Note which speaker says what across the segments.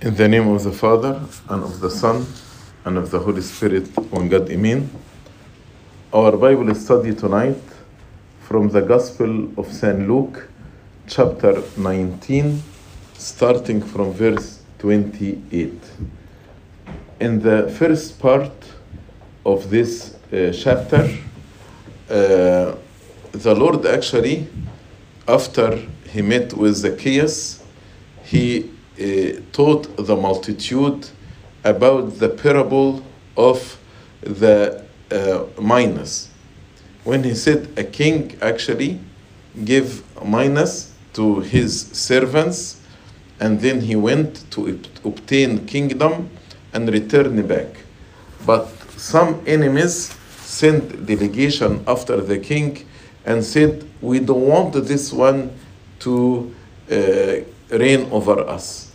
Speaker 1: In the name of the Father, and of the Son, and of the Holy Spirit, one God, Amen. Our Bible study tonight from the Gospel of St. Luke, chapter 19, starting from verse 28. In the first part of this uh, chapter, uh, the Lord actually, after he met with Zacchaeus, he taught the multitude about the parable of the uh, minas. When he said a king actually gave minas to his servants, and then he went to obtain kingdom and return back. But some enemies sent delegation after the king and said, "We don't want this one to uh, reign over us."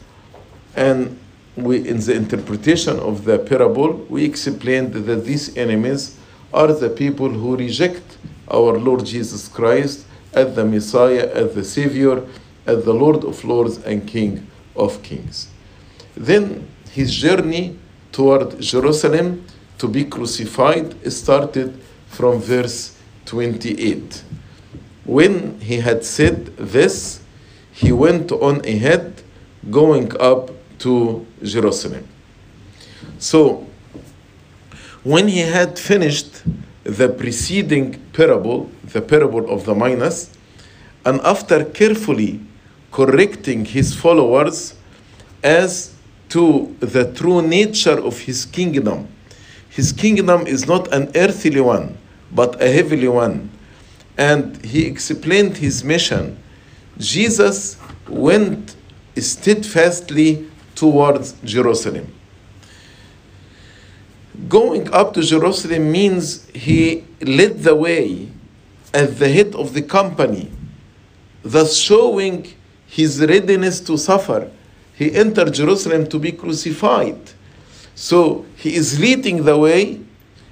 Speaker 1: And we, in the interpretation of the parable, we explained that these enemies are the people who reject our Lord Jesus Christ as the Messiah, as the Savior, as the Lord of Lords and King of Kings. Then his journey toward Jerusalem to be crucified started from verse 28. When he had said this, he went on ahead, going up to Jerusalem. So, when he had finished the preceding parable, the parable of the minas, and after carefully correcting his followers as to the true nature of his kingdom, his kingdom is not an earthly one, but a heavenly one. And he explained his mission. Jesus went steadfastly towards Jerusalem. Going up to Jerusalem means he led the way as the head of the company, thus showing his readiness to suffer. He entered Jerusalem to be crucified. So he is leading the way,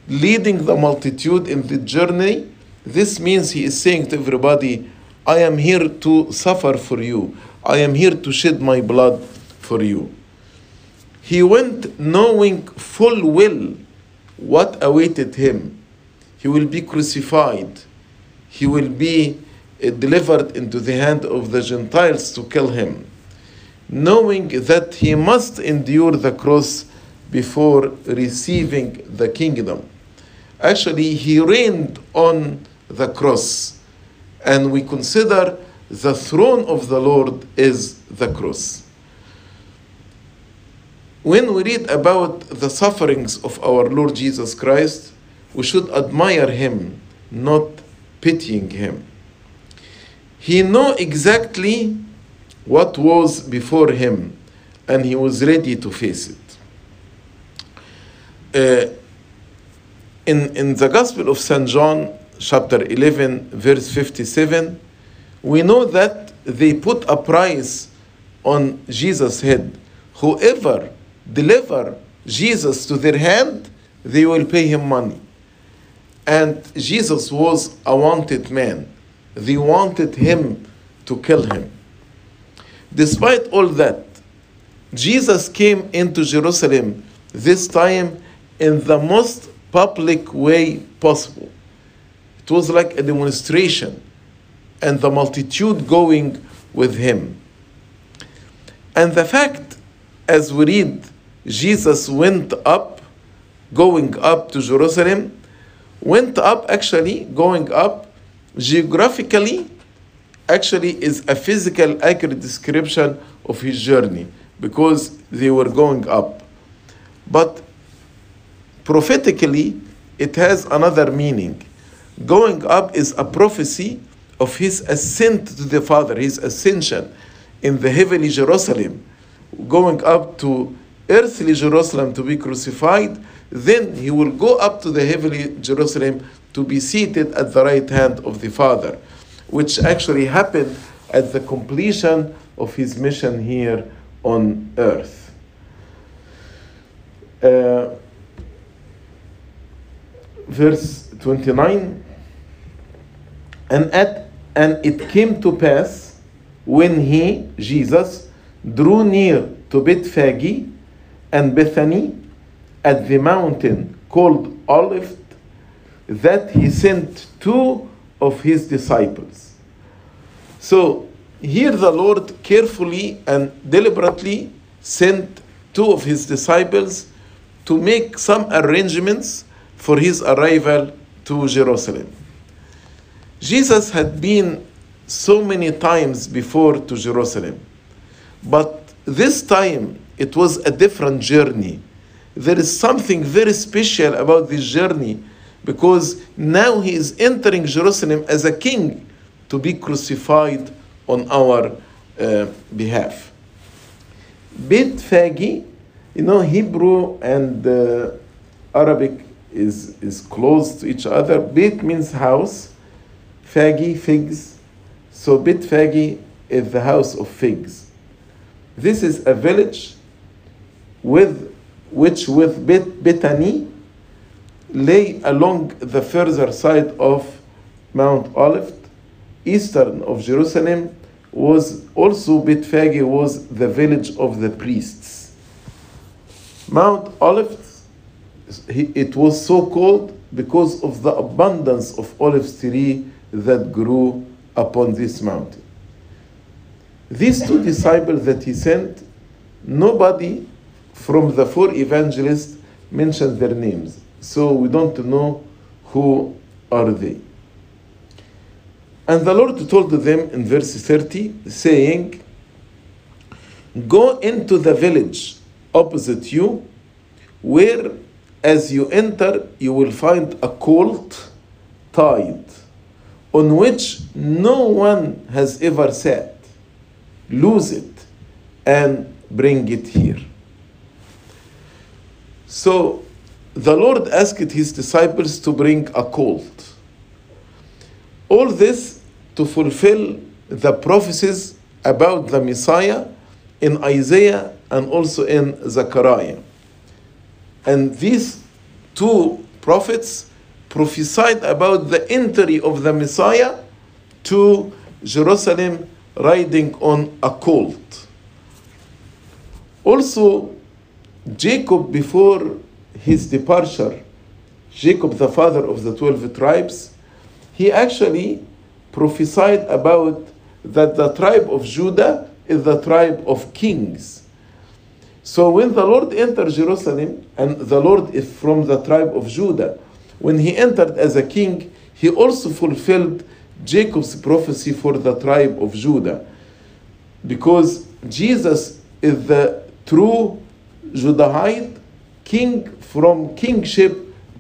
Speaker 1: leading the multitude in the journey. This means he is saying to everybody, I am here to suffer for you. I am here to shed my blood for you. He went knowing full well what awaited him. He will be crucified. He will be uh, delivered into the hand of the Gentiles to kill him. Knowing that he must endure the cross before receiving the kingdom. Actually, he reigned on the cross, and we consider the throne of the Lord is the cross. When we read about the sufferings of our Lord Jesus Christ, we should admire him, not pitying him. He knew exactly what was before him, and he was ready to face it. Uh, in, in the Gospel of St. John, chapter 11, verse 57, we know that they put a price on Jesus' head. Whoever deliver Jesus to their hand, they will pay him money. And Jesus was a wanted man. They wanted him to kill him. Despite all that, Jesus came into Jerusalem this time in the most public way possible. It was like a demonstration, and the multitude going with him. And the fact, as we read, Jesus went up, going up to Jerusalem, went up actually, going up geographically, actually is a physical accurate description of his journey because they were going up. But prophetically, it has another meaning. Going up is a prophecy of his ascent to the Father, his ascension in the heavenly Jerusalem, going up to earthly Jerusalem to be crucified, then he will go up to the heavenly Jerusalem to be seated at the right hand of the Father, which actually happened at the completion of his mission here on earth. Uh, verse 29 and at and it came to pass when he jesus drew near to Bethphage and Bethany at the mountain called Olivet that he sent two of his disciples. So here the Lord carefully and deliberately sent two of his disciples to make some arrangements for his arrival to Jerusalem. Jesus had been so many times before to Jerusalem, but this time it was a different journey. There is something very special about this journey because now he is entering Jerusalem as a king to be crucified on our uh, behalf. Bethphage, you know, Hebrew and uh, Arabic is, is close to each other. Beth means house, Phagi, figs. So Bethphage is the house of figs. This is a village with which with Bet- Bethany lay along the further side of Mount Olivet, eastern of Jerusalem, was also Bethphage was the village of the priests. Mount Olivet, it was so called because of the abundance of olive tree that grew upon this mountain. These two disciples that he sent, nobody from the four evangelists mentioned their names. So we don't know who are they. And the Lord told them in verse 30, saying, Go into the village opposite you, where as you enter, you will find a colt tied, on which no one has ever sat. Lose it and bring it here. So the Lord asked his disciples to bring a colt. All this to fulfill the prophecies about the Messiah in Isaiah and also in Zechariah. And these two prophets prophesied about the entry of the Messiah to Jerusalem riding on a colt. Also, Jacob, before his departure, Jacob, the father of the 12 tribes, he actually prophesied about that the tribe of Judah is the tribe of kings. So when the Lord entered Jerusalem, and the Lord is from the tribe of Judah, when he entered as a king, he also fulfilled Jacob's prophecy for the tribe of Judah. Because Jesus is the true Judahite king from kingship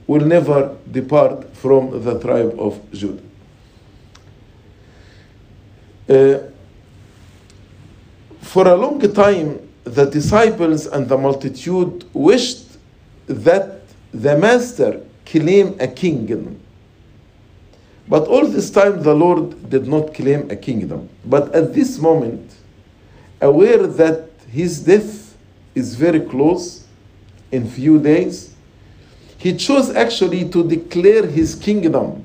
Speaker 1: will never depart from the tribe of Judah. Uh, for a long time, the disciples and the multitude wished that the master claim a kingdom. But all this time, the Lord did not claim a kingdom. But at this moment, aware that his death is very close in few days, he chose actually to declare his kingdom.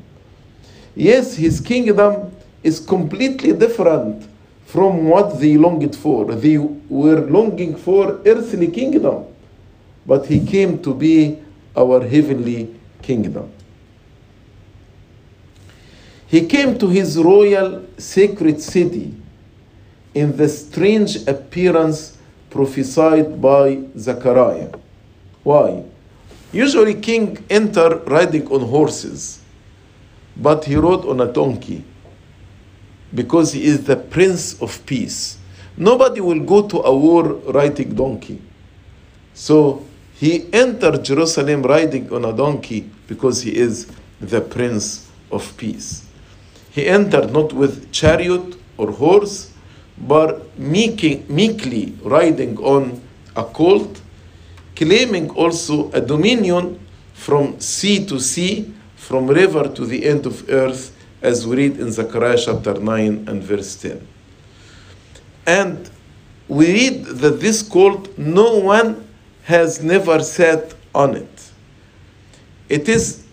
Speaker 1: Yes, his kingdom is completely different from what they longed for. They were longing for earthly kingdom, but he came to be our heavenly kingdom. He came to his royal sacred city in the strange appearance prophesied by Zechariah. Why? Usually king enter riding on horses, but he rode on a donkey because he is the prince of peace. Nobody will go to a war riding donkey. So he entered Jerusalem riding on a donkey because he is the prince of peace. He entered not with chariot or horse, but meekly, riding on a colt, claiming also a dominion from sea to sea, from river to the end of earth, as we read in Zechariah chapter 9 and verse 10. And we read that this colt, no one has never sat on it. It is,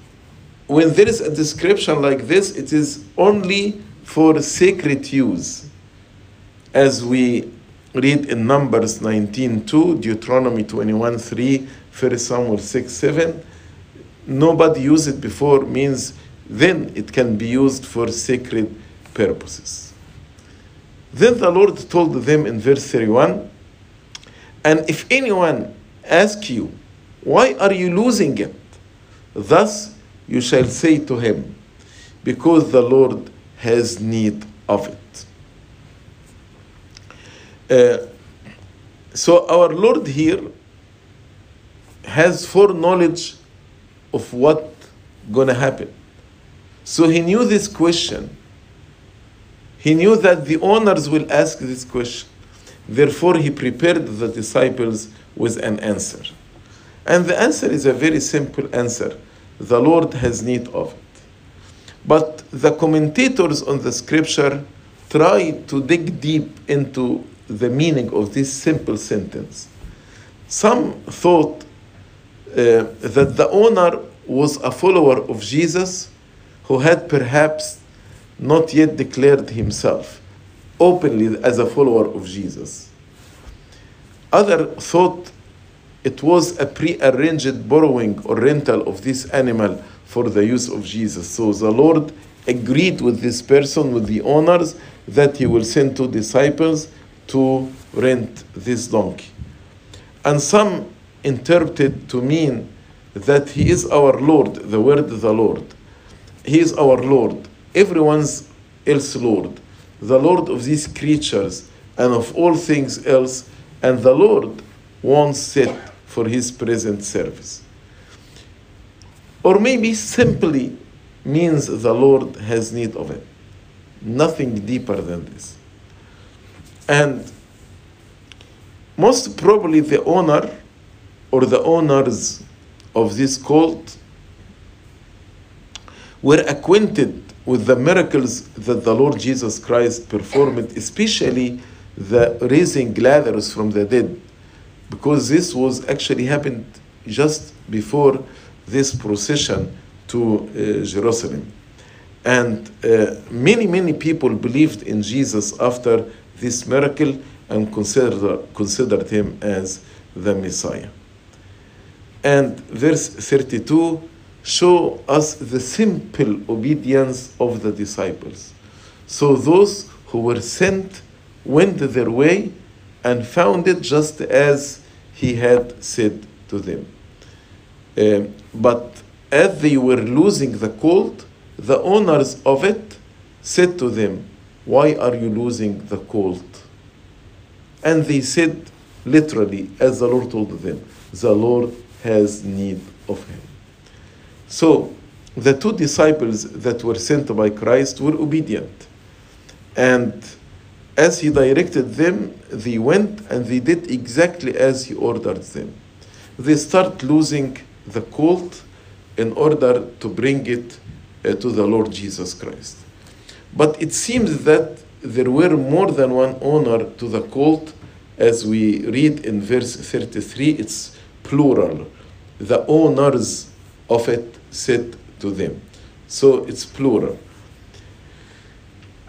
Speaker 1: when there is a description like this, it is only for sacred use, as we read in Numbers 19.2, Deuteronomy 21 3, 1 Samuel 6.7, Nobody used it before means then it can be used for sacred purposes. Then the Lord told them in verse 31 And if anyone ask you, Why are you losing it? Thus you shall say to him, Because the Lord has need of it. Uh, so our Lord here has foreknowledge of what gonna happen. So he knew this question. He knew that the owners will ask this question. Therefore, he prepared the disciples with an answer. And the answer is a very simple answer the Lord has need of it. But the commentators on the scripture try to dig deep into the meaning of this simple sentence. Some thought uh, that the owner was a follower of Jesus who had perhaps not yet declared himself openly as a follower of Jesus. Other thought it was a pre-arranged borrowing or rental of this animal for the use of Jesus. So the Lord agreed with this person, with the owners, that he will send two disciples to rent this donkey. And some interpreted to mean that he is our Lord, the word the Lord. He is our Lord, everyone's else Lord, the Lord of these creatures and of all things else, and the Lord wants it for his present service. Or maybe simply means the Lord has need of it. Nothing deeper than this. And most probably the owner or the owners of this cult were acquainted with the miracles that the Lord Jesus Christ performed, especially the raising Lazarus from the dead, because this was actually happened just before this procession to uh, Jerusalem. And uh, many, many people believed in Jesus after this miracle and consider, considered him as the Messiah. And verse 32 show us the simple obedience of the disciples. So those who were sent went their way and found it just as he had said to them. Uh, but as they were losing the colt, the owners of it said to them, Why are you losing the colt? And they said, literally, as the Lord told them, The Lord has need of him. So the two disciples that were sent by Christ were obedient. And as he directed them, they went and they did exactly as he ordered them. They start losing the colt in order to bring it uh, to the Lord Jesus Christ. But it seems that there were more than one owner to the colt, as we read in verse 33, it's plural. The owners of it said to them. So it's plural.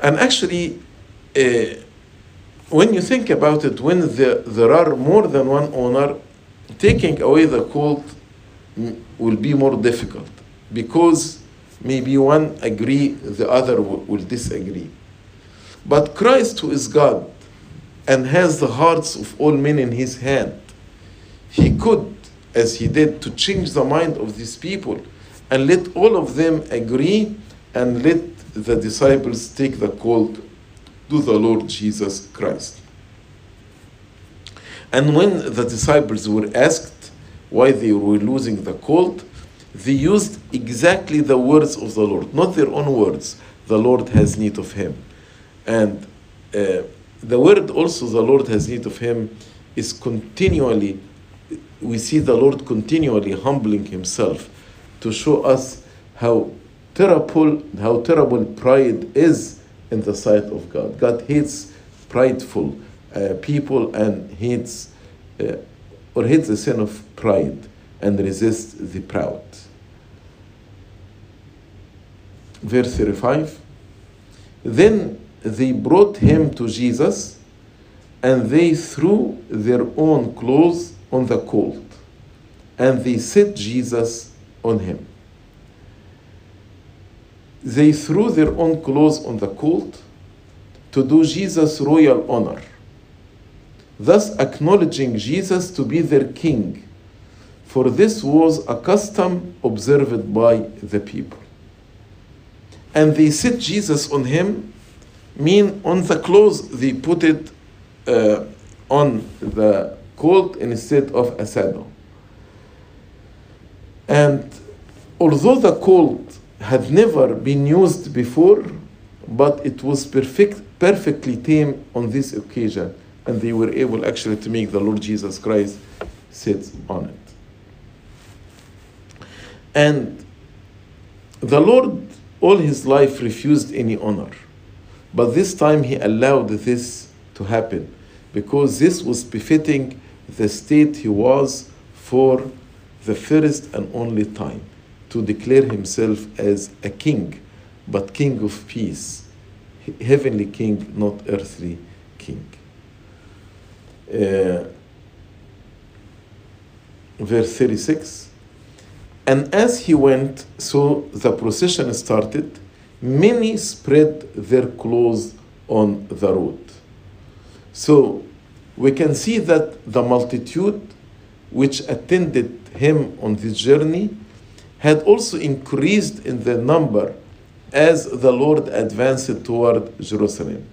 Speaker 1: And actually, uh, when you think about it, when the, there are more than one owner, taking away the colt will be more difficult because maybe one agree, the other will disagree. But Christ, who is God and has the hearts of all men in his hand, he could, as he did, to change the mind of these people and let all of them agree and let the disciples take the colt to the Lord Jesus Christ. And when the disciples were asked why they were losing the colt, they used exactly the words of the Lord, not their own words. The Lord has need of him. And uh, the word also, the Lord has need of him, is continually, we see the Lord continually humbling himself to show us how terrible, how terrible pride is in the sight of God. God hates prideful uh, people and hates uh, or hates the sin of pride and resist the proud. Verse 35 Then they brought him to Jesus, and they threw their own clothes on the colt, and they set Jesus on him. They threw their own clothes on the colt to do Jesus royal honor, thus acknowledging Jesus to be their king, for this was a custom observed by the people. And they set Jesus on him, mean on the clothes they put it uh, on the colt instead of a saddle. And although the colt had never been used before, but it was perfect, perfectly tame on this occasion, and they were able actually to make the Lord Jesus Christ sit on it. And the Lord all his life refused any honor. But this time he allowed this to happen because this was befitting the state he was for the first and only time to declare himself as a king, but king of peace, heavenly king, not earthly king. Uh, verse 36 And as he went, so the procession started, many spread their clothes on the road. So we can see that the multitude which attended him on this journey had also increased in their number as the Lord advanced toward Jerusalem.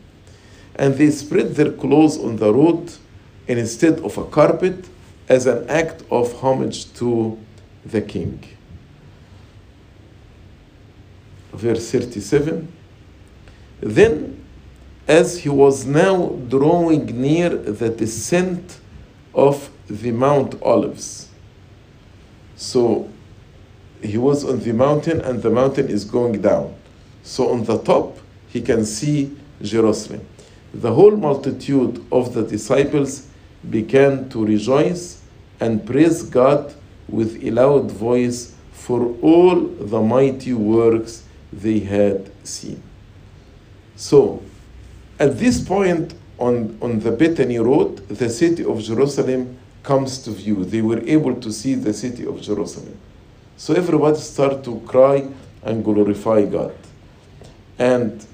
Speaker 1: And they spread their clothes on the road instead of a carpet as an act of homage to the king. Verse 37 Then, as he was now drawing near the descent of the Mount Olives, so he was on the mountain and the mountain is going down. So on the top, he can see Jerusalem. The whole multitude of the disciples began to rejoice and praise God with a loud voice for all the mighty works they had seen. So, at this point on, on the Bethany Road, the city of Jerusalem comes to view. They were able to see the city of Jerusalem. So everybody started to cry and glorify God. And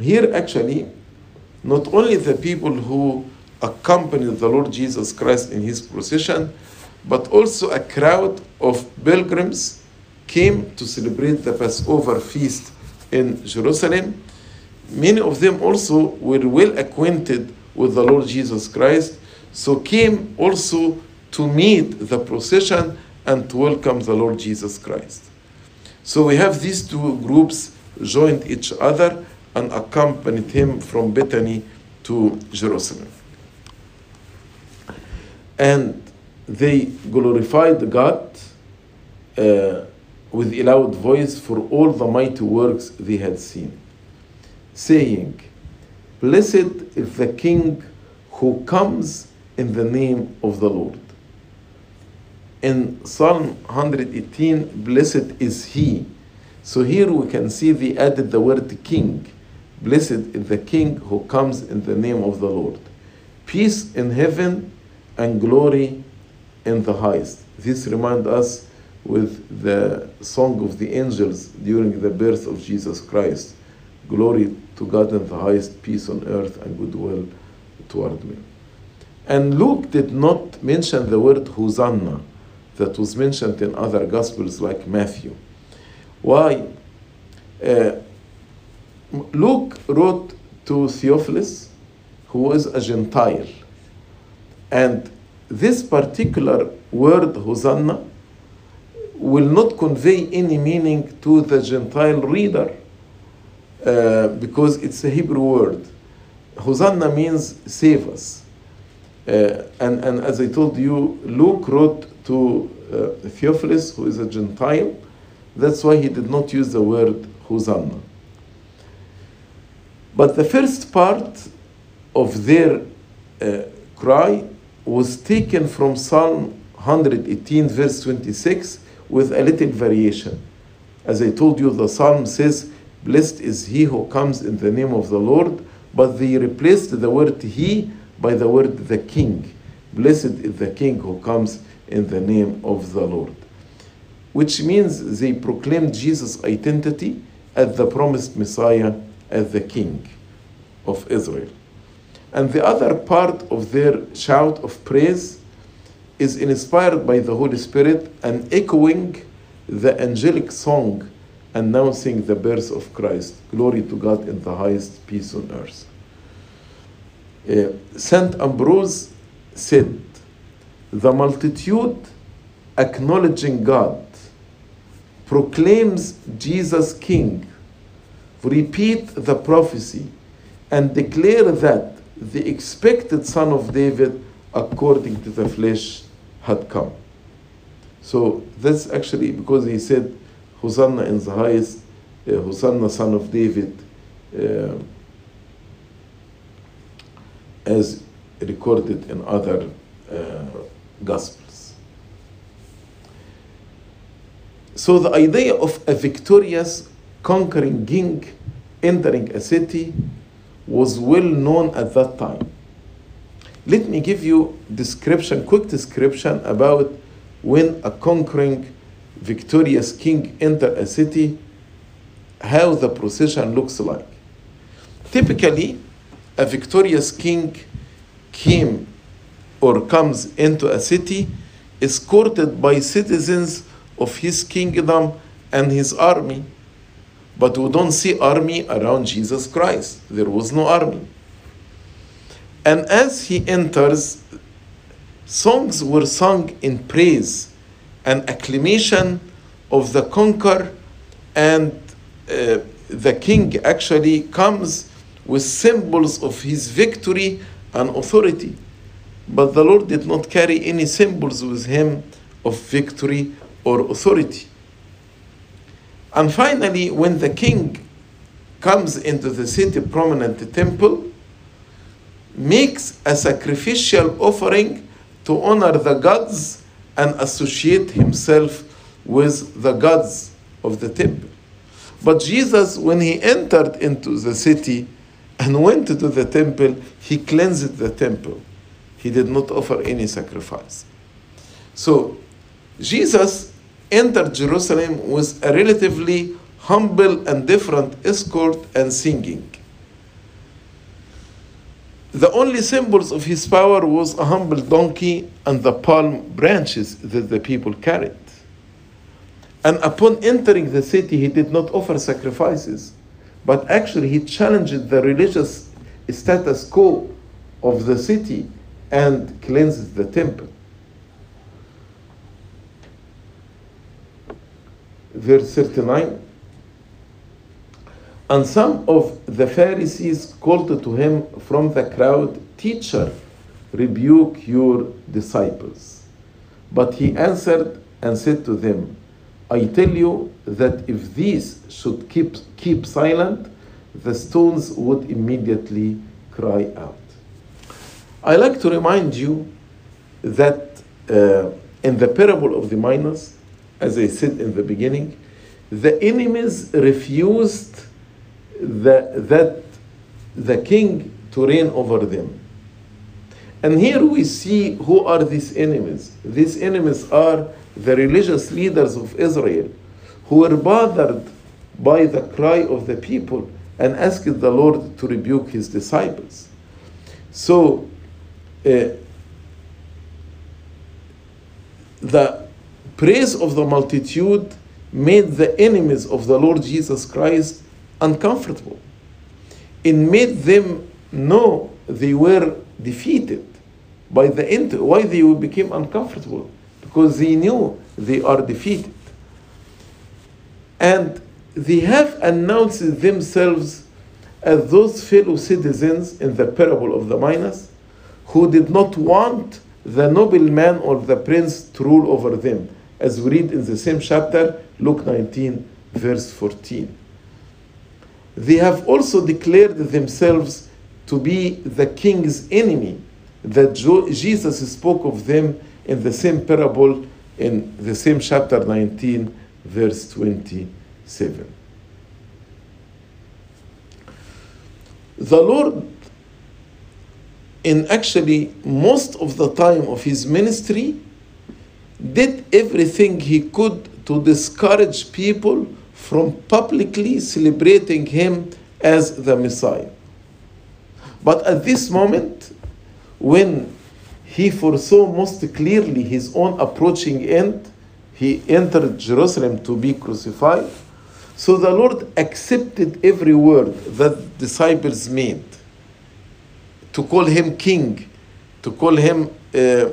Speaker 1: here, actually, not only the people who accompanied the Lord Jesus Christ in his procession, but also a crowd of pilgrims came to celebrate the Passover feast in Jerusalem. Many of them also were well acquainted with the Lord Jesus Christ, so came also to meet the procession and to welcome the Lord Jesus Christ. So we have these two groups joined each other and accompanied him from Bethany to Jerusalem. And they glorified God uh, with a loud voice for all the mighty works they had seen, saying, Blessed is the King who comes in the name of the Lord. In Psalm 118, blessed is he. So here we can see they added the word king. Blessed is the King who comes in the name of the Lord. Peace in heaven and glory in the highest. This reminds us with the song of the angels during the birth of Jesus Christ. Glory to God in the highest, peace on earth and goodwill toward men. And Luke did not mention the word Hosanna that was mentioned in other Gospels like Matthew. Why? Uh, Luke wrote to Theophilus, who was a Gentile. And this particular word, Hosanna, will not convey any meaning to the Gentile reader uh, because it's a Hebrew word. Hosanna means save us. Uh, and, and as I told you, Luke wrote to uh, Theophilus, who is a Gentile. That's why he did not use the word Hosanna. But the first part of their uh, cry was taken from Psalm 118, verse 26, with a little variation. As I told you, the psalm says, Blessed is he who comes in the name of the Lord, but they replaced the word he by the word the king. Blessed is the king who comes in the name of the Lord. Which means they proclaimed Jesus' identity as the promised Messiah, as the king of Israel. And the other part of their shout of praise is inspired by the Holy Spirit and echoing the angelic song announcing the birth of Christ. Glory to God in the highest, peace on earth. Uh, Saint Ambrose said, The multitude acknowledging God proclaims Jesus King, repeat the prophecy, and declare that the expected Son of David, according to the flesh, had come. So that's actually because he said, Hosanna in the highest, uh, Hosanna, son of David, uh, as recorded in other uh, Gospels. So the idea of a victorious, conquering king entering a city was well known at that time. Let me give you description, quick description about when a conquering victorious king enter a city, how the procession looks like. Typically, a victorious king came or comes into a city escorted by citizens of his kingdom and his army. But we don't see army around Jesus Christ. There was no army. And as he enters, songs were sung in praise and acclamation of the conqueror, and uh, the king actually comes with symbols of his victory and authority. But the Lord did not carry any symbols with him of victory or authority. And finally, when the king comes into the city prominent temple, makes a sacrificial offering to honor the gods and associate himself with the gods of the temple. But Jesus, when he entered into the city and went to the temple, he cleansed the temple. He did not offer any sacrifice. So, Jesus entered Jerusalem with a relatively humble and different escort and singing. The only symbols of his power was a humble donkey and the palm branches that the people carried. And upon entering the city, he did not offer sacrifices, but actually he challenged the religious status quo of the city and cleansed the temple. Verse 39 and some of the Pharisees called to him from the crowd, Teacher, rebuke your disciples. But he answered and said to them, I tell you that if these should keep, keep silent, the stones would immediately cry out. I like to remind you that uh, in the parable of the minas, as I said in the beginning, the enemies refused the, that the king to reign over them. And here we see who are these enemies. These enemies are the religious leaders of Israel who were bothered by the cry of the people and asked the Lord to rebuke his disciples. So, uh, the praise of the multitude made the enemies of the Lord Jesus Christ uncomfortable. It made them know they were defeated by the end. Why they became uncomfortable? Because they knew they are defeated. And they have announced themselves as those fellow citizens in the parable of the minas who did not want the nobleman or the prince to rule over them, as we read in the same chapter, Luke 19, verse 14 they have also declared themselves to be the king's enemy, that Jesus spoke of them in the same parable in the same chapter 19, verse 27. The Lord in actually most of the time of his ministry, did everything he could to discourage people from publicly celebrating him as the Messiah. But at this moment, when he foresaw most clearly his own approaching end, he entered Jerusalem to be crucified. So the Lord accepted every word that disciples made to call him king, to call him uh,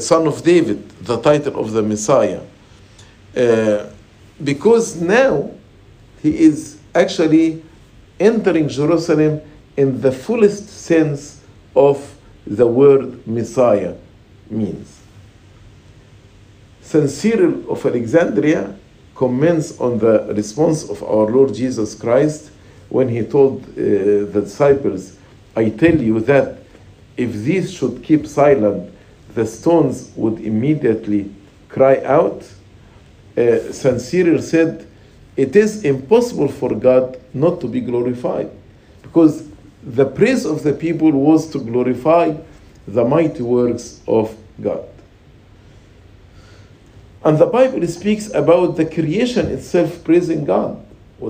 Speaker 1: son of David, the title of the Messiah. Uh, because now he is actually entering Jerusalem in the fullest sense of the word Messiah means. St. Cyril of Alexandria comments on the response of our Lord Jesus Christ when he told uh, the disciples, I tell you that if these should keep silent, the stones would immediately cry out. Uh. Cyril said, It is impossible for God not to be glorified because the praise of the people was to glorify the mighty works of God. And the Bible speaks about the creation itself praising God.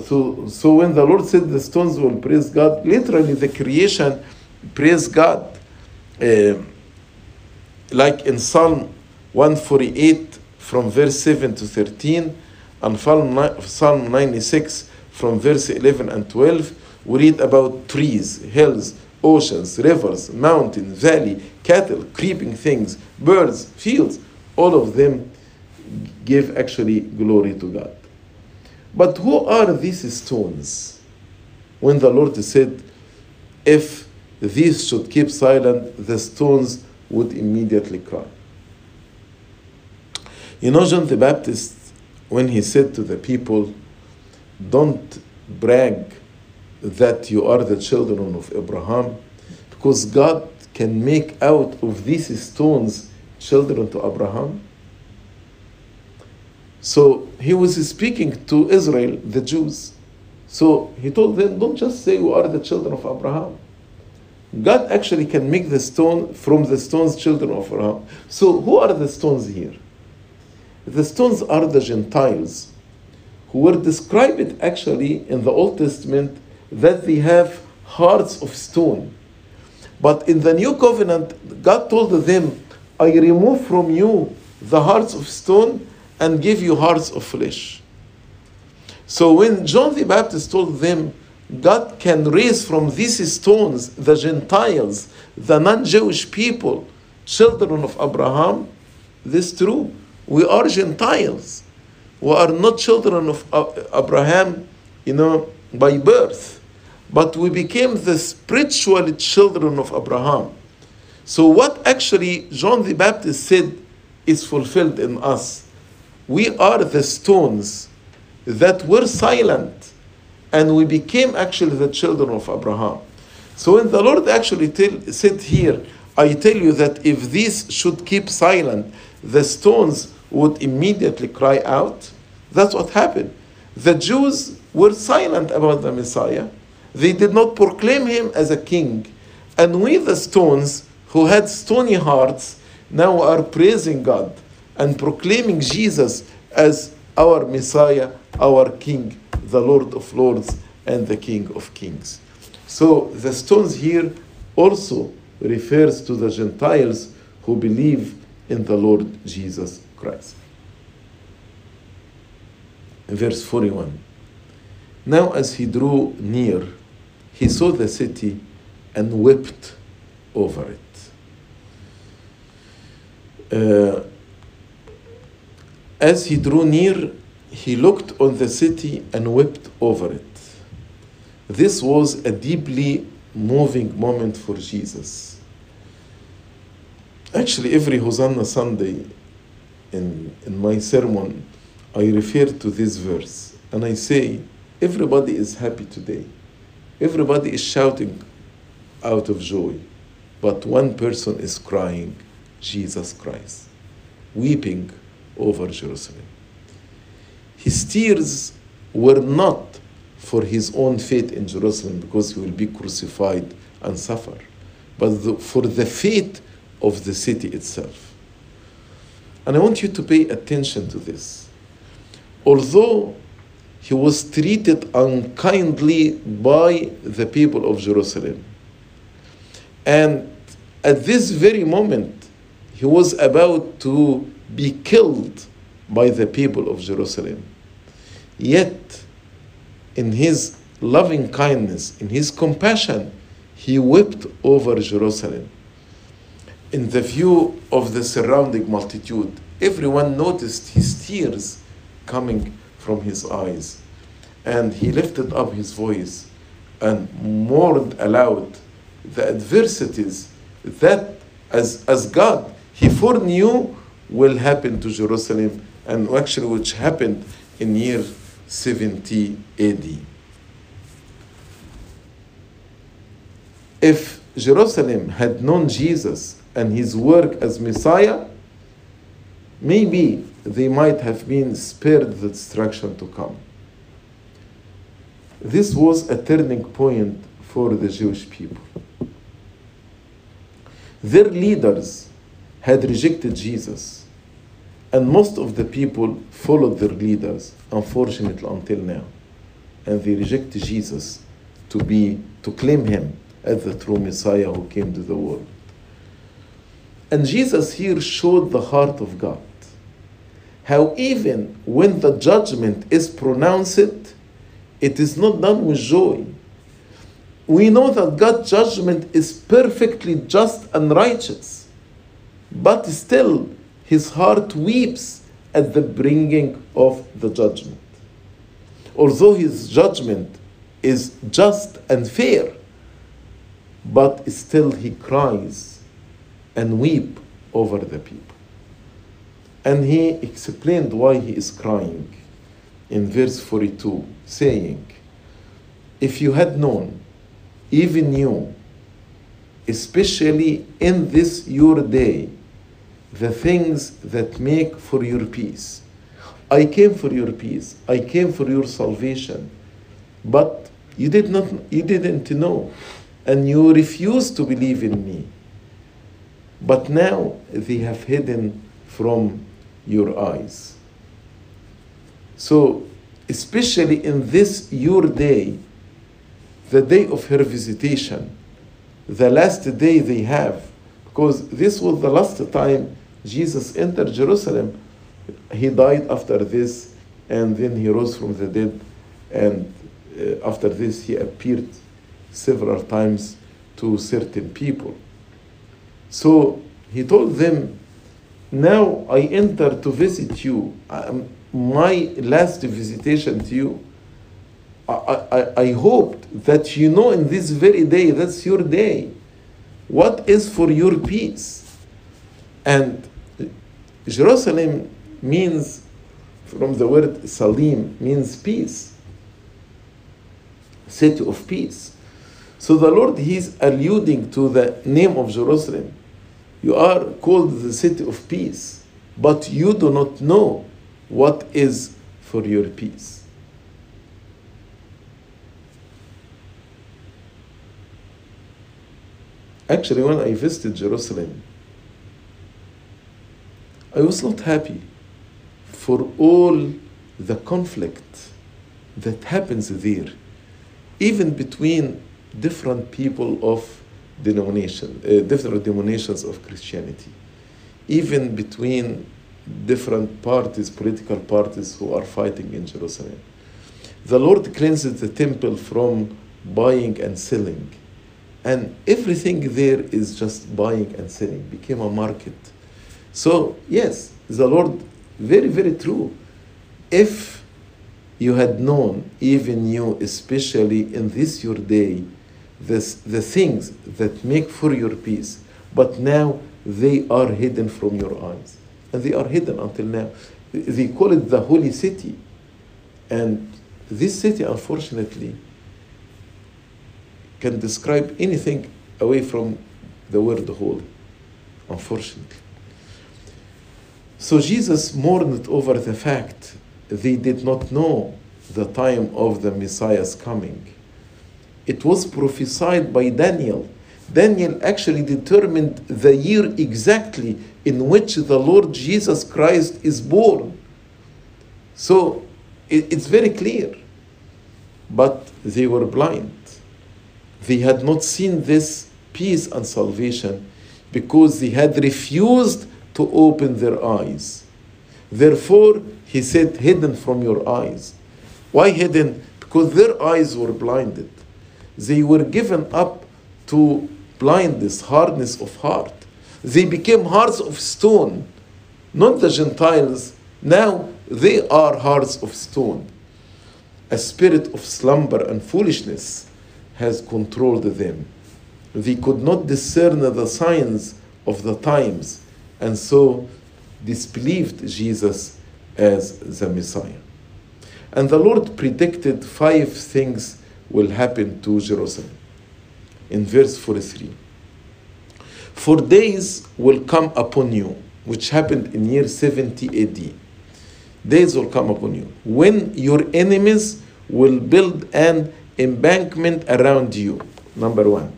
Speaker 1: So, so when the Lord said the stones will praise God, literally the creation praise God. Uh, like in Psalm 148 from verse 7 to 13 and Psalm 96 from verse 11 and 12, we read about trees, hills, oceans, rivers, mountains, valley, cattle, creeping things, birds, fields, all of them give actually glory to God. But who are these stones? When the Lord said, if these should keep silent, the stones would immediately cry. You know, John the Baptist, when he said to the people, Don't brag that you are the children of Abraham, because God can make out of these stones children to Abraham. So he was speaking to Israel, the Jews. So he told them, Don't just say you are the children of Abraham. God actually can make the stone from the stones children of Abraham. So who are the stones here? The stones are the Gentiles who were described actually in the Old Testament that they have hearts of stone. But in the new covenant, God told them, I remove from you the hearts of stone and give you hearts of flesh. So when John the Baptist told them, God can raise from these stones the Gentiles, the non Jewish people, children of Abraham, this is true. We are Gentiles. We are not children of Abraham, you know, by birth, but we became the spiritual children of Abraham. So, what actually John the Baptist said is fulfilled in us. We are the stones that were silent and we became actually the children of Abraham. So when the Lord actually tell, said here, I tell you that if these should keep silent, the stones would immediately cry out. That's what happened. The Jews were silent about the Messiah. They did not proclaim him as a king. And we, the stones, who had stony hearts, now are praising God and proclaiming Jesus as our Messiah, our King, the Lord of Lords and the King of Kings. So the stones here also refers to the Gentiles who believe in the Lord Jesus Christ. Verse 41. Now as he drew near, he saw the city and wept over it. Uh, as he drew near, he looked on the city and wept over it. This was a deeply moving moment for Jesus. Actually, every Hosanna Sunday in, in my sermon, I refer to this verse and I say, Everybody is happy today. Everybody is shouting out of joy. But one person is crying, Jesus Christ, weeping over Jerusalem. His tears were not for his own fate in Jerusalem because he will be crucified and suffer. but the, for the fate of the city itself. And I want you to pay attention to this. Although he was treated unkindly by the people of Jerusalem, and at this very moment, he was about to be killed by the people of Jerusalem. Yet, in his loving kindness, in his compassion, he wept over Jerusalem. In the view of the surrounding multitude, everyone noticed his tears coming from his eyes. And he lifted up his voice and mourned aloud the adversities that, as, as God, he foreknew will happen to Jerusalem and actually which happened in year 70 AD. If Jerusalem had known Jesus and his work as Messiah, maybe they might have been spared the destruction to come. This was a turning point for the Jewish people. Their leaders had rejected Jesus, and most of the people followed their leaders, unfortunately, until now. And they rejected Jesus to be to claim him as the true Messiah who came to the world. And Jesus here showed the heart of God. How even when the judgment is pronounced, it is not done with joy. We know that God's judgment is perfectly just and righteous, but still his heart weeps at the bringing of the judgment. Although his judgment is just and fair, but still he cries and weep over the people. And he explained why he is crying in verse 42, saying, If you had known, even you, especially in this your day, the things that make for your peace. I came for your peace. I came for your salvation. But you did not you didn't know and you refused to believe in me. But now they have hidden from your eyes. So, especially in this your day, the day of her visitation, the last day they have, because this was the last time Jesus entered Jerusalem. He died after this, and then he rose from the dead, and uh, after this he appeared several times to certain people. So he told them, Now I enter to visit you. Um, my last visitation to you. I, I, I hoped that you know in this very day, that's your day. What is for your peace? And Jerusalem means, from the word Salim, means peace, city of peace. So the Lord, He's alluding to the name of Jerusalem. You are called the city of peace, but you do not know what is for your peace. Actually, when I visited Jerusalem, I was not happy for all the conflict that happens there, even between different people of denomination, uh, different denominations of Christianity, even between different parties, political parties who are fighting in Jerusalem. The Lord cleanses the temple from buying and selling. And everything there is just buying and selling, became a market. So, yes, the Lord, very, very true. If you had known, even you, especially in this your day, this, the things that make for your peace, but now they are hidden from your eyes. And they are hidden until now. They call it the holy city. And this city, unfortunately, can describe anything away from the word holy, unfortunately. So Jesus mourned over the fact they did not know the time of the Messiah's coming. It was prophesied by Daniel Daniel actually determined the year exactly in which the Lord Jesus Christ is born. So it's very clear. But they were blind. They had not seen this peace and salvation because they had refused to open their eyes. Therefore, he said, hidden from your eyes. Why hidden? Because their eyes were blinded. They were given up to blindness, hardness of heart. They became hearts of stone, not the Gentiles. Now they are hearts of stone. A spirit of slumber and foolishness has controlled them. They could not discern the signs of the times, and so disbelieved Jesus as the Messiah. And the Lord predicted five things will happen to Jerusalem. In verse 43 For days will come upon you, which happened in year 70 AD. Days will come upon you when your enemies will build an embankment around you. Number one,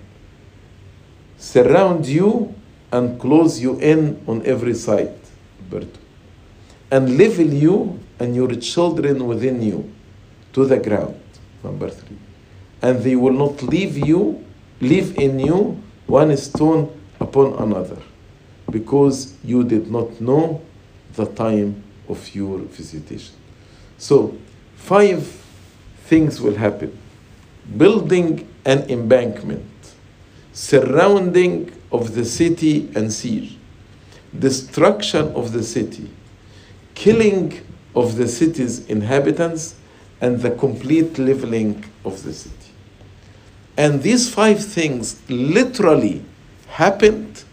Speaker 1: surround you and close you in on every side. Number two, and level you and your children within you to the ground. Number three, and they will not leave you, leave in you one stone upon another, because you did not know the time of your visitation. So, five things will happen building an embankment, surrounding of the city and siege, destruction of the city, killing of the city's inhabitants, and the complete leveling of the city. And these five things literally happened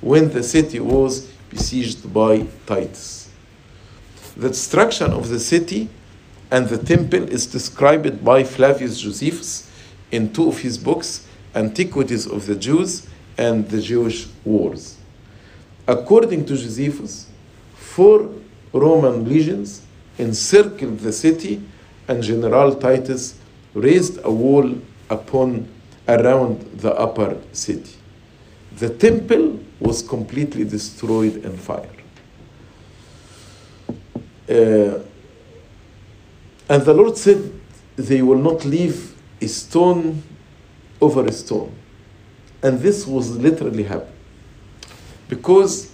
Speaker 1: when the city was besieged by Titus. The destruction of the city and the temple is described by Flavius Josephus in two of his books, Antiquities of the Jews and the Jewish Wars. According to Josephus, four Roman legions encircled the city, and General Titus raised a wall upon around the upper city. The temple was completely destroyed in fire. Uh, and the Lord said, They will not leave a stone over a stone. And this was literally happened. Because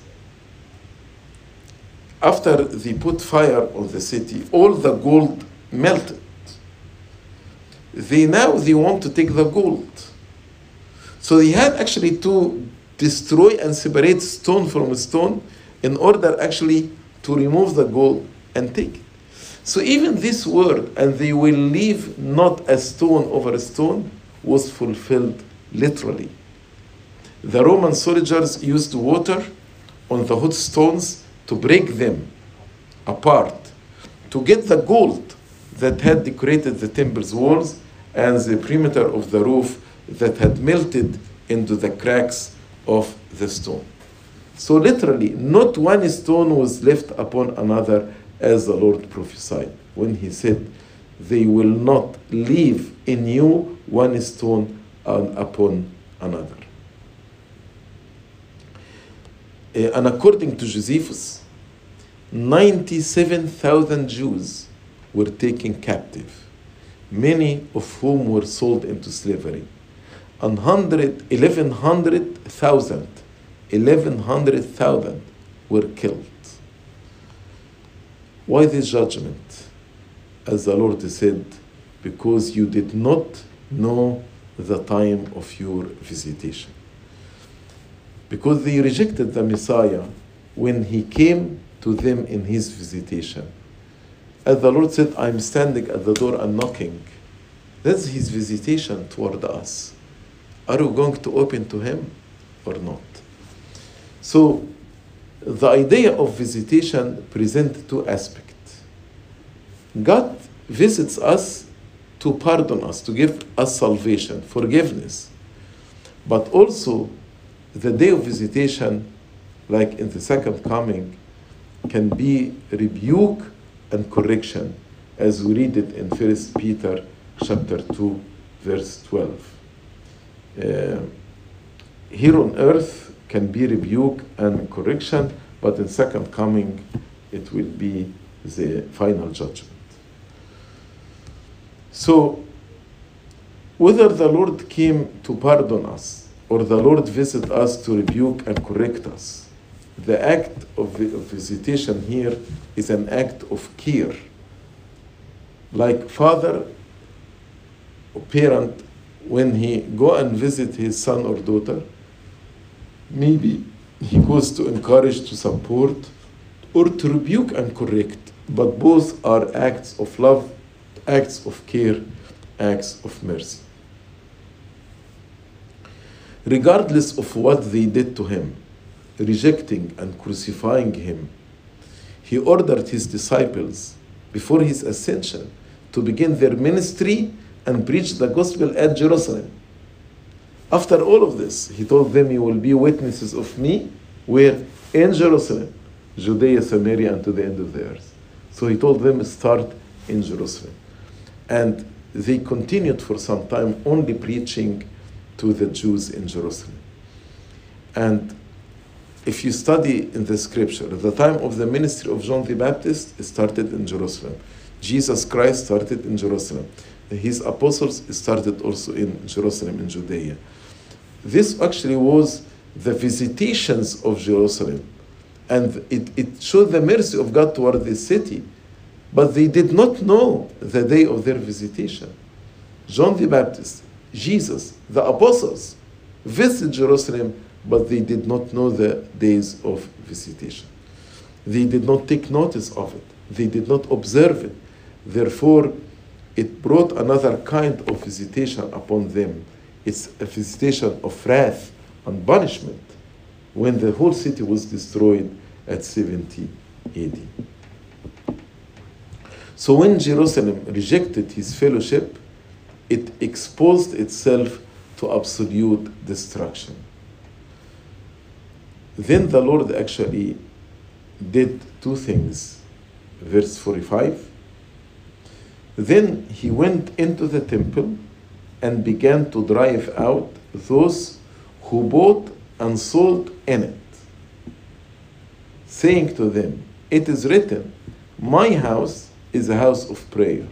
Speaker 1: after they put fire on the city, all the gold melted. They now they want to take the gold. So they had actually to destroy and separate stone from stone in order actually to remove the gold and take it. So even this word, and they will leave not a stone over a stone, was fulfilled literally. The Roman soldiers used water on the hot stones to break them apart, to get the gold that had decorated the temple's walls and the perimeter of the roof that had melted into the cracks of the stone. So, literally, not one stone was left upon another as the Lord prophesied when He said, They will not leave in you one stone upon another. Uh, Eh, and according to Josephus, 97,000 Jews were taken captive, many of whom were sold into slavery. And 1100,000 1100,000 were killed. Why this judgment? As the Lord said, because you did not know the time of your visitation. Because they rejected the Messiah when he came to them in his visitation. As the Lord said, I'm standing at the door and knocking. That's his visitation toward us. Are you going to open to him or not? So, the idea of visitation presents two aspects. God visits us to pardon us, to give us salvation, forgiveness. But also, the day of visitation, like in the second coming, can be rebuke and correction, as we read it in 1 Peter chapter 2, verse 12. Uh, here on earth can be rebuke and correction, but in second coming it will be the final judgment. So, whether the Lord came to pardon us or the Lord visit us to rebuke and correct us, the act of visitation here is an act of care. Like father or parent, when he go and visit his son or daughter, maybe he goes to encourage, to support, or to rebuke and correct. But both are acts of love, acts of care, acts of mercy. Regardless of what they did to him, rejecting and crucifying him, he ordered his disciples before his ascension to begin their ministry and preach the gospel at Jerusalem. After all of this, he told them, You will be witnesses of me, where? In Jerusalem, Judea, Samaria, and to the end of the earth. So he told them, Start in Jerusalem. And they continued for some time only preaching to the Jews in Jerusalem. And if you study in the scripture, the time of the ministry of John the Baptist started in Jerusalem. Jesus Christ started in Jerusalem. His apostles started also in Jerusalem, in Judea. This actually was the visitations of Jerusalem. And it, it showed the mercy of God toward this city. But they did not know the day of their visitation. John the Baptist, Jesus, the apostles visited Jerusalem but they did not know the days of visitation. They did not take notice of it, they did not observe it. Therefore, it brought another kind of visitation upon them. It's a visitation of wrath and punishment when the whole city was destroyed at 70 AD. So when Jerusalem rejected his fellowship, it exposed itself to absolute destruction. Then the Lord actually did two things. Verse 45. Then he went into the temple and began to drive out those who bought and sold in it, saying to them, It is written, My house is a house of prayer,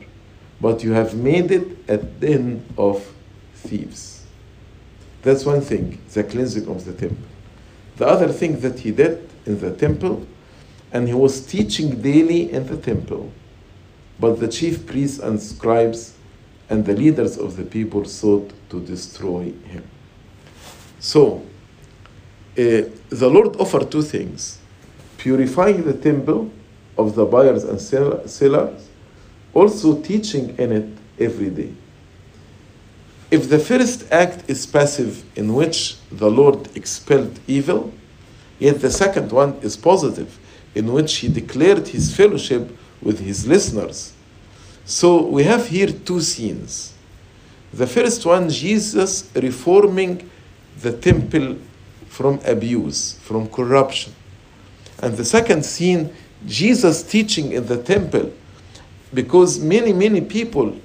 Speaker 1: but you have made it a den of thieves. That's one thing, the cleansing of the temple. The other thing that he did in the temple, and he was teaching daily in the temple, but the chief priests and scribes and the leaders of the people sought to destroy him. So, uh, the Lord offered two things purifying the temple of the buyers and sellers, also teaching in it every day. If the first act is passive, in which the Lord expelled evil, yet the second one is positive, in which he declared his fellowship with his listeners. So we have here two scenes. The first one, Jesus reforming the temple from abuse, from corruption. And the second scene, Jesus teaching in the temple, because many, many people,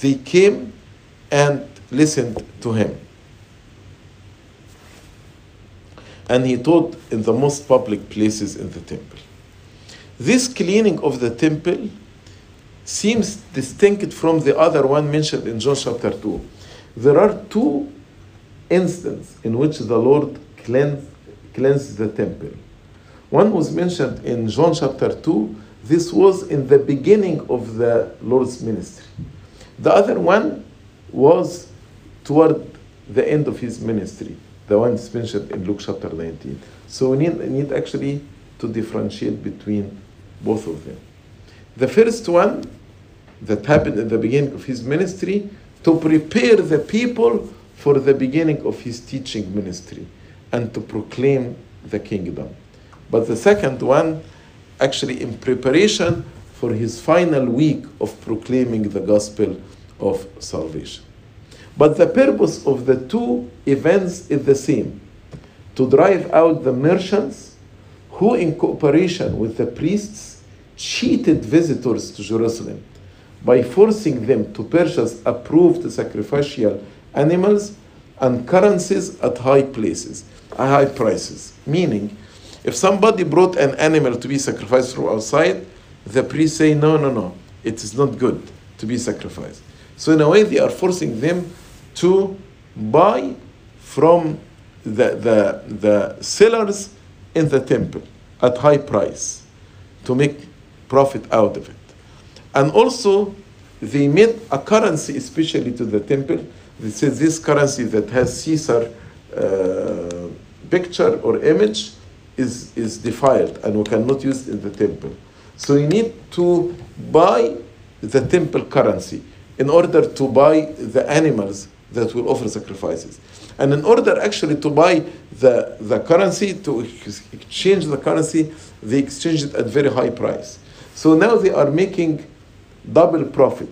Speaker 1: they came and listened to him. And he taught in the most public places in the temple. This cleaning of the temple seems distinct from the other one mentioned in John chapter 2. There are two instances in which the Lord cleansed, cleansed the temple. One was mentioned in John chapter 2. This was in the beginning of the Lord's ministry. The other one was toward the end of his ministry, the one mentioned in Luke chapter 19. So we need, need actually to differentiate between both of them. The first one that happened in the beginning of his ministry to prepare the people for the beginning of his teaching ministry and to proclaim the kingdom. But the second one, actually in preparation for his final week of proclaiming the gospel of salvation. But the purpose of the two events is the same to drive out the merchants who, in cooperation with the priests, cheated visitors to Jerusalem by forcing them to purchase approved sacrificial animals and currencies at high places, at high prices. Meaning, if somebody brought an animal to be sacrificed from outside, the priest say, no, no, no, it is not good to be sacrificed. So in a way, they are forcing them to buy from the, the, the sellers in the temple at high price to make profit out of it. And also, they made a currency especially to the temple. They said this currency that has Caesar uh, picture or image is, is defiled and we cannot use it in the temple. So you need to buy the temple currency in order to buy the animals that will offer sacrifices. And in order actually to buy the, the currency, to exchange the currency, they exchange it at very high price. So now they are making double profit.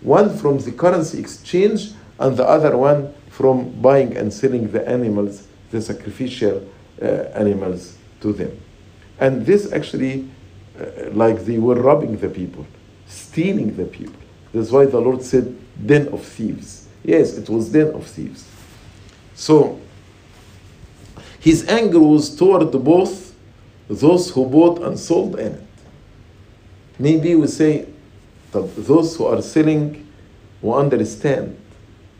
Speaker 1: One from the currency exchange and the other one from buying and selling the animals, the sacrificial uh, animals to them. And this actually, uh, like they were robbing the people, stealing the people. That's why the Lord said, den of thieves. Yes, it was den of thieves. So, his anger was toward both those who bought and sold in it. Maybe we say that those who are selling will understand,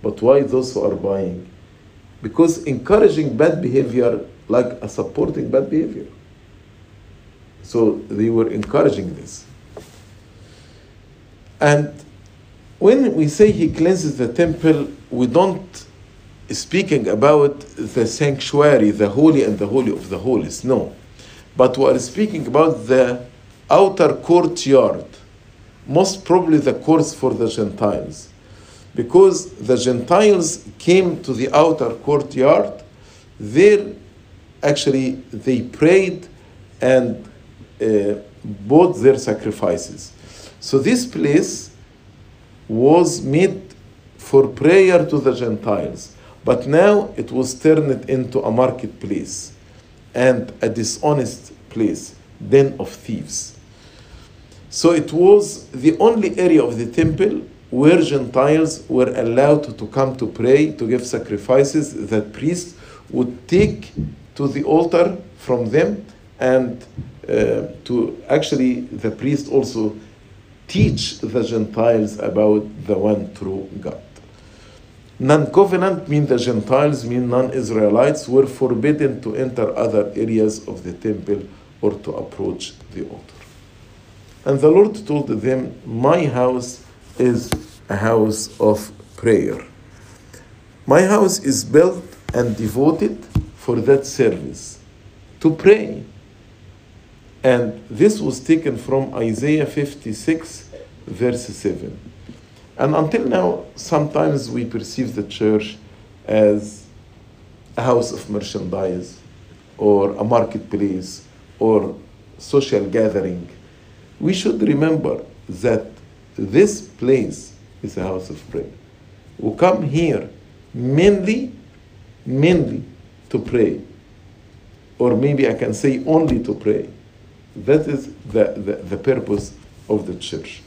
Speaker 1: but why those who are buying? Because encouraging bad behavior like a supporting bad behavior. So they were encouraging this. And when we say he cleanses the temple, we don't speaking about the sanctuary, the holy and the holy of the holies. No. But we are speaking about the outer courtyard, most probably the courts for the Gentiles. Because the Gentiles came to the outer courtyard, there actually they prayed and uh, bought their sacrifices. So this place was made for prayer to the Gentiles. But now it was turned into a marketplace and a dishonest place, den of thieves. So it was the only area of the temple where Gentiles were allowed to come to pray, to give sacrifices that priests would take to the altar from them and uh, to actually the priest also teach the Gentiles about the one true God. Non covenant mean the Gentiles, mean non Israelites, were forbidden to enter other areas of the temple or to approach the altar. And the Lord told them, My house is a house of prayer. My house is built and devoted for that service, to pray. And this was taken from Isaiah 56, verse 7. And until now, sometimes we perceive the church as a house of merchandise or a marketplace or social gathering. We should remember that this place is a house of prayer. We come here mainly, mainly to pray. Or maybe I can say only to pray. That is the, the, the purpose of the church.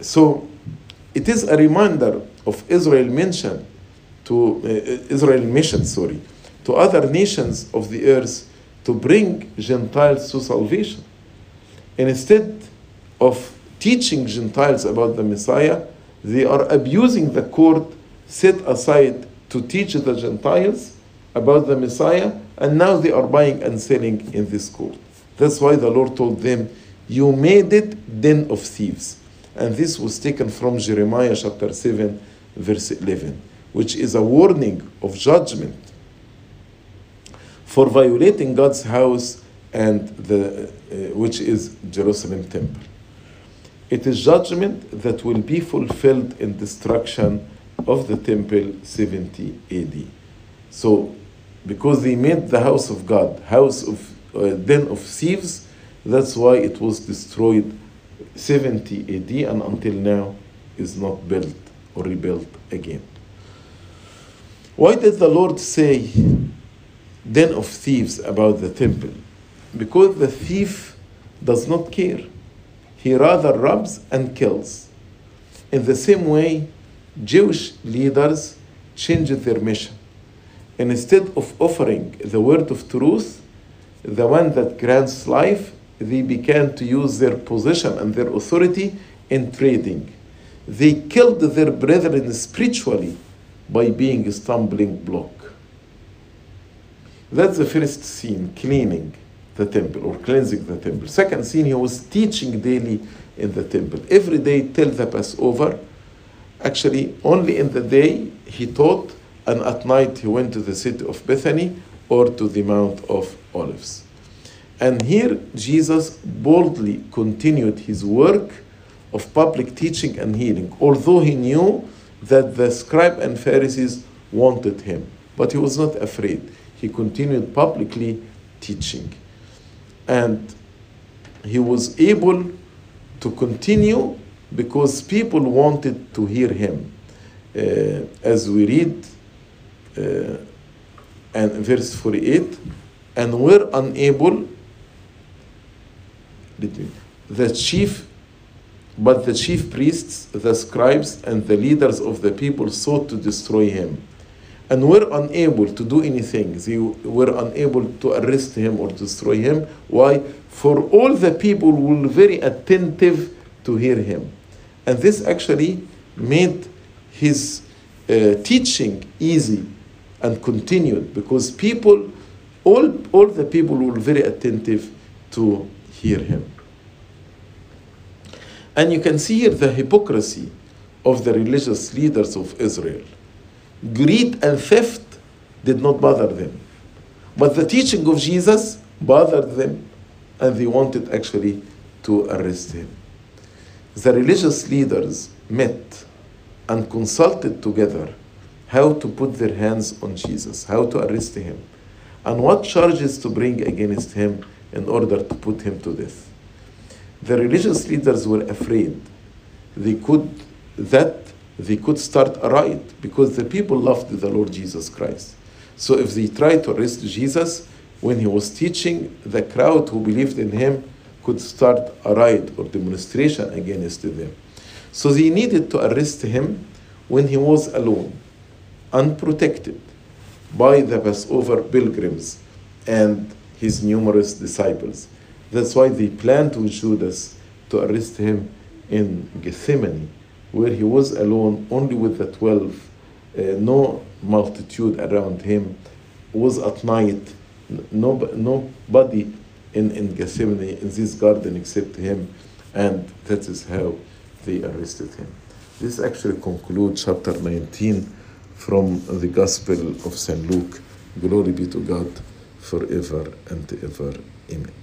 Speaker 1: So it is a reminder of Israel mention to uh, Israel mission, sorry, to other nations of the earth to bring Gentiles to salvation. And instead of teaching Gentiles about the Messiah, they are abusing the court set aside to teach the Gentiles about the Messiah, and now they are buying and selling in this court. That's why the Lord told them, You made it den of thieves. And this was taken from Jeremiah chapter 7, verse 11, which is a warning of judgment for violating God's house and the, uh, which is Jerusalem temple. It is judgment that will be fulfilled in destruction of the temple 70 AD. So, because they made the house of God house of uh, den of thieves, that's why it was destroyed 70 AD and until now is not built or rebuilt again. Why did the Lord say den of thieves about the temple? Because the thief does not care. He rather robs and kills. In the same way, Jewish leaders changed their mission. Instead of offering the word of truth, the one that grants life, they began to use their position and their authority in trading. They killed their brethren spiritually by being a stumbling block. That's the first scene, cleaning the temple or cleansing the temple. Second scene, he was teaching daily in the temple. Every day till the Passover. Actually, only in the day he taught, and at night he went to the city of Bethany or to the Mount of Olives. And here Jesus boldly continued his work of public teaching and healing, although he knew that the scribe and Pharisees wanted him. But he was not afraid. He continued publicly teaching. And he was able to continue because people wanted to hear him. Uh, as we read, and verse 48, and were unable, the chief, but the chief priests, the scribes, and the leaders of the people sought to destroy him, and were unable to do anything. They were unable to arrest him or destroy him. Why? For all the people were very attentive to hear him. And this actually made his uh, teaching easy and continued because people, all, all the people were very attentive to hear him. And you can see here the hypocrisy of the religious leaders of Israel. Greed and theft did not bother them. But the teaching of Jesus bothered them, and they wanted actually to arrest him. The religious leaders met and consulted together how to put their hands on Jesus, how to arrest him, and what charges to bring against him in order to put him to death. The religious leaders were afraid they could that they could start a riot because the people loved the Lord Jesus Christ. So if they tried to arrest Jesus when he was teaching, the crowd who believed in him could start a riot or demonstration against them. So they needed to arrest him when he was alone, unprotected by the Passover pilgrims and his numerous disciples. That's why they planned with Judas to arrest him in Gethsemane, where he was alone, only with the twelve, uh, no multitude around him, was at night, no, nobody in, in Gethsemane, in this garden except him, and that is how they arrested him. This actually concludes chapter 19 from the Gospel of St. Luke. Glory be to God forever and ever. Amen.